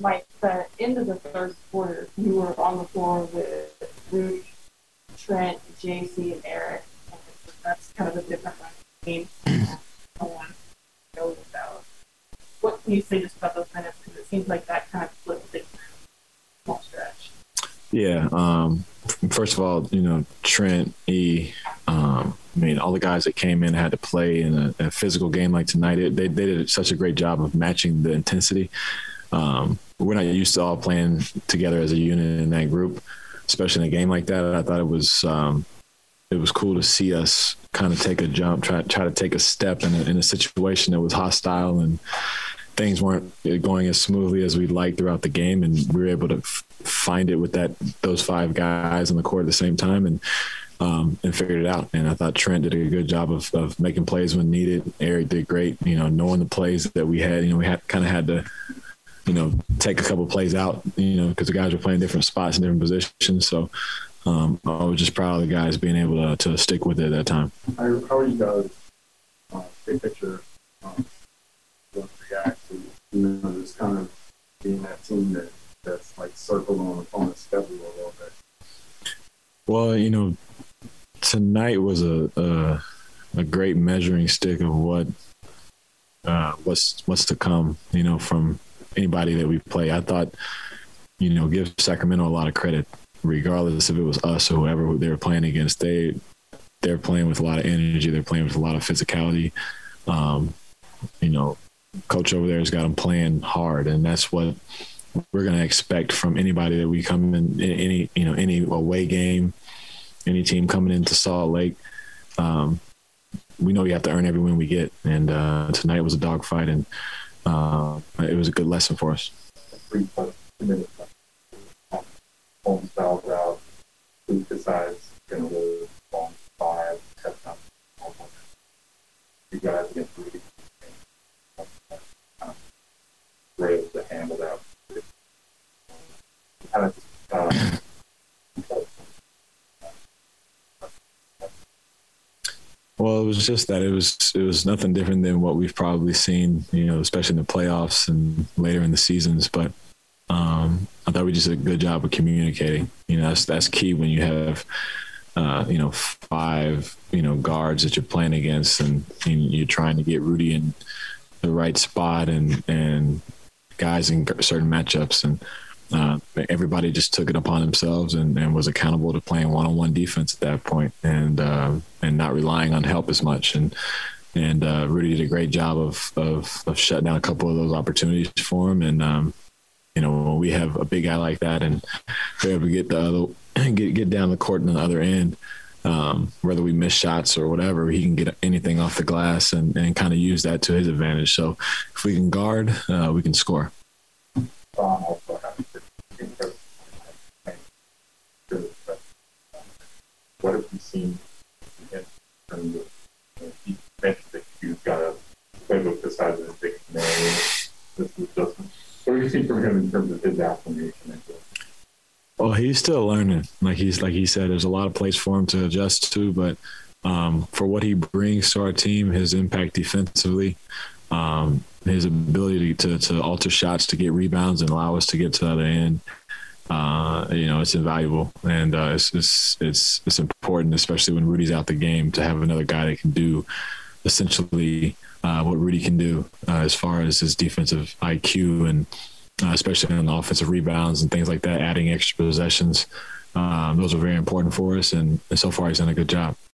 Mike, the end of the third quarter, you were on the floor with Rudy, Trent, JC, and Eric. And that's kind of a different game. no one about. What can you say just about those minutes? Because it seems like that kind of flipped the small stretch. Yeah. Um, first of all, you know, Trent, E, um, I mean, all the guys that came in had to play in a, a physical game like tonight. It, they, they did such a great job of matching the intensity. Um, we're not used to all playing together as a unit in that group, especially in a game like that. I thought it was um, it was cool to see us kind of take a jump, try try to take a step in a, in a situation that was hostile and things weren't going as smoothly as we'd like throughout the game, and we were able to f- find it with that those five guys on the court at the same time and. Um, and figured it out. And I thought Trent did a good job of, of making plays when needed. Eric did great, you know, knowing the plays that we had. You know, we had kind of had to you know, take a couple plays out, you know, because the guys were playing different spots and different positions. So um, I was just proud of the guys being able to, to stick with it at that time. How, are you guys, uh, big picture, um, react to, you know, just kind of being that team that, that's like circled on opponent's schedule a little bit? Well, you know, tonight was a, a, a great measuring stick of what uh, what's what's to come. You know, from anybody that we play. I thought, you know, give Sacramento a lot of credit, regardless if it was us or whoever they were playing against. They they're playing with a lot of energy. They're playing with a lot of physicality. Um, you know, coach over there has got them playing hard, and that's what we're going to expect from anybody that we come in any you know any away game, any team coming into Salt Lake. Um, we know we have to earn every win we get, and uh, tonight was a dogfight, and uh, it was a good lesson for us. Three plus minutes home style route live long five, touchdown? You guys get three. Were able to handle that. Kind of, uh, Well, it was just that it was it was nothing different than what we've probably seen, you know, especially in the playoffs and later in the seasons. But um, I thought we just did a good job of communicating. You know, that's that's key when you have uh, you know five you know guards that you're playing against, and, and you're trying to get Rudy in the right spot and and guys in certain matchups and uh, everybody just took it upon themselves and, and, was accountable to playing one-on-one defense at that point and uh, and not relying on help as much and and uh, Rudy did a great job of, of, of shutting down a couple of those opportunities for him and um, you know when we have a big guy like that and we're able to get the other get get down the court on the other end um, whether we miss shots or whatever, he can get anything off the glass and, and kind of use that to his advantage. So if we can guard, uh, we can score. what have we seen know, he mentioned that got a playbook the size of a This is just what have you seen from him in terms of his Well, he's still learning. Like he's like he said, there's a lot of place for him to adjust to, but um, for what he brings to our team, his impact defensively, um, his ability to to alter shots to get rebounds and allow us to get to the other end, uh, you know, it's invaluable and uh, it's, it's, it's it's important, especially when Rudy's out the game, to have another guy that can do essentially uh, what Rudy can do uh, as far as his defensive IQ and uh, especially on the offensive rebounds and things like that, adding extra possessions. Um, those are very important for us, and, and so far he's done a good job.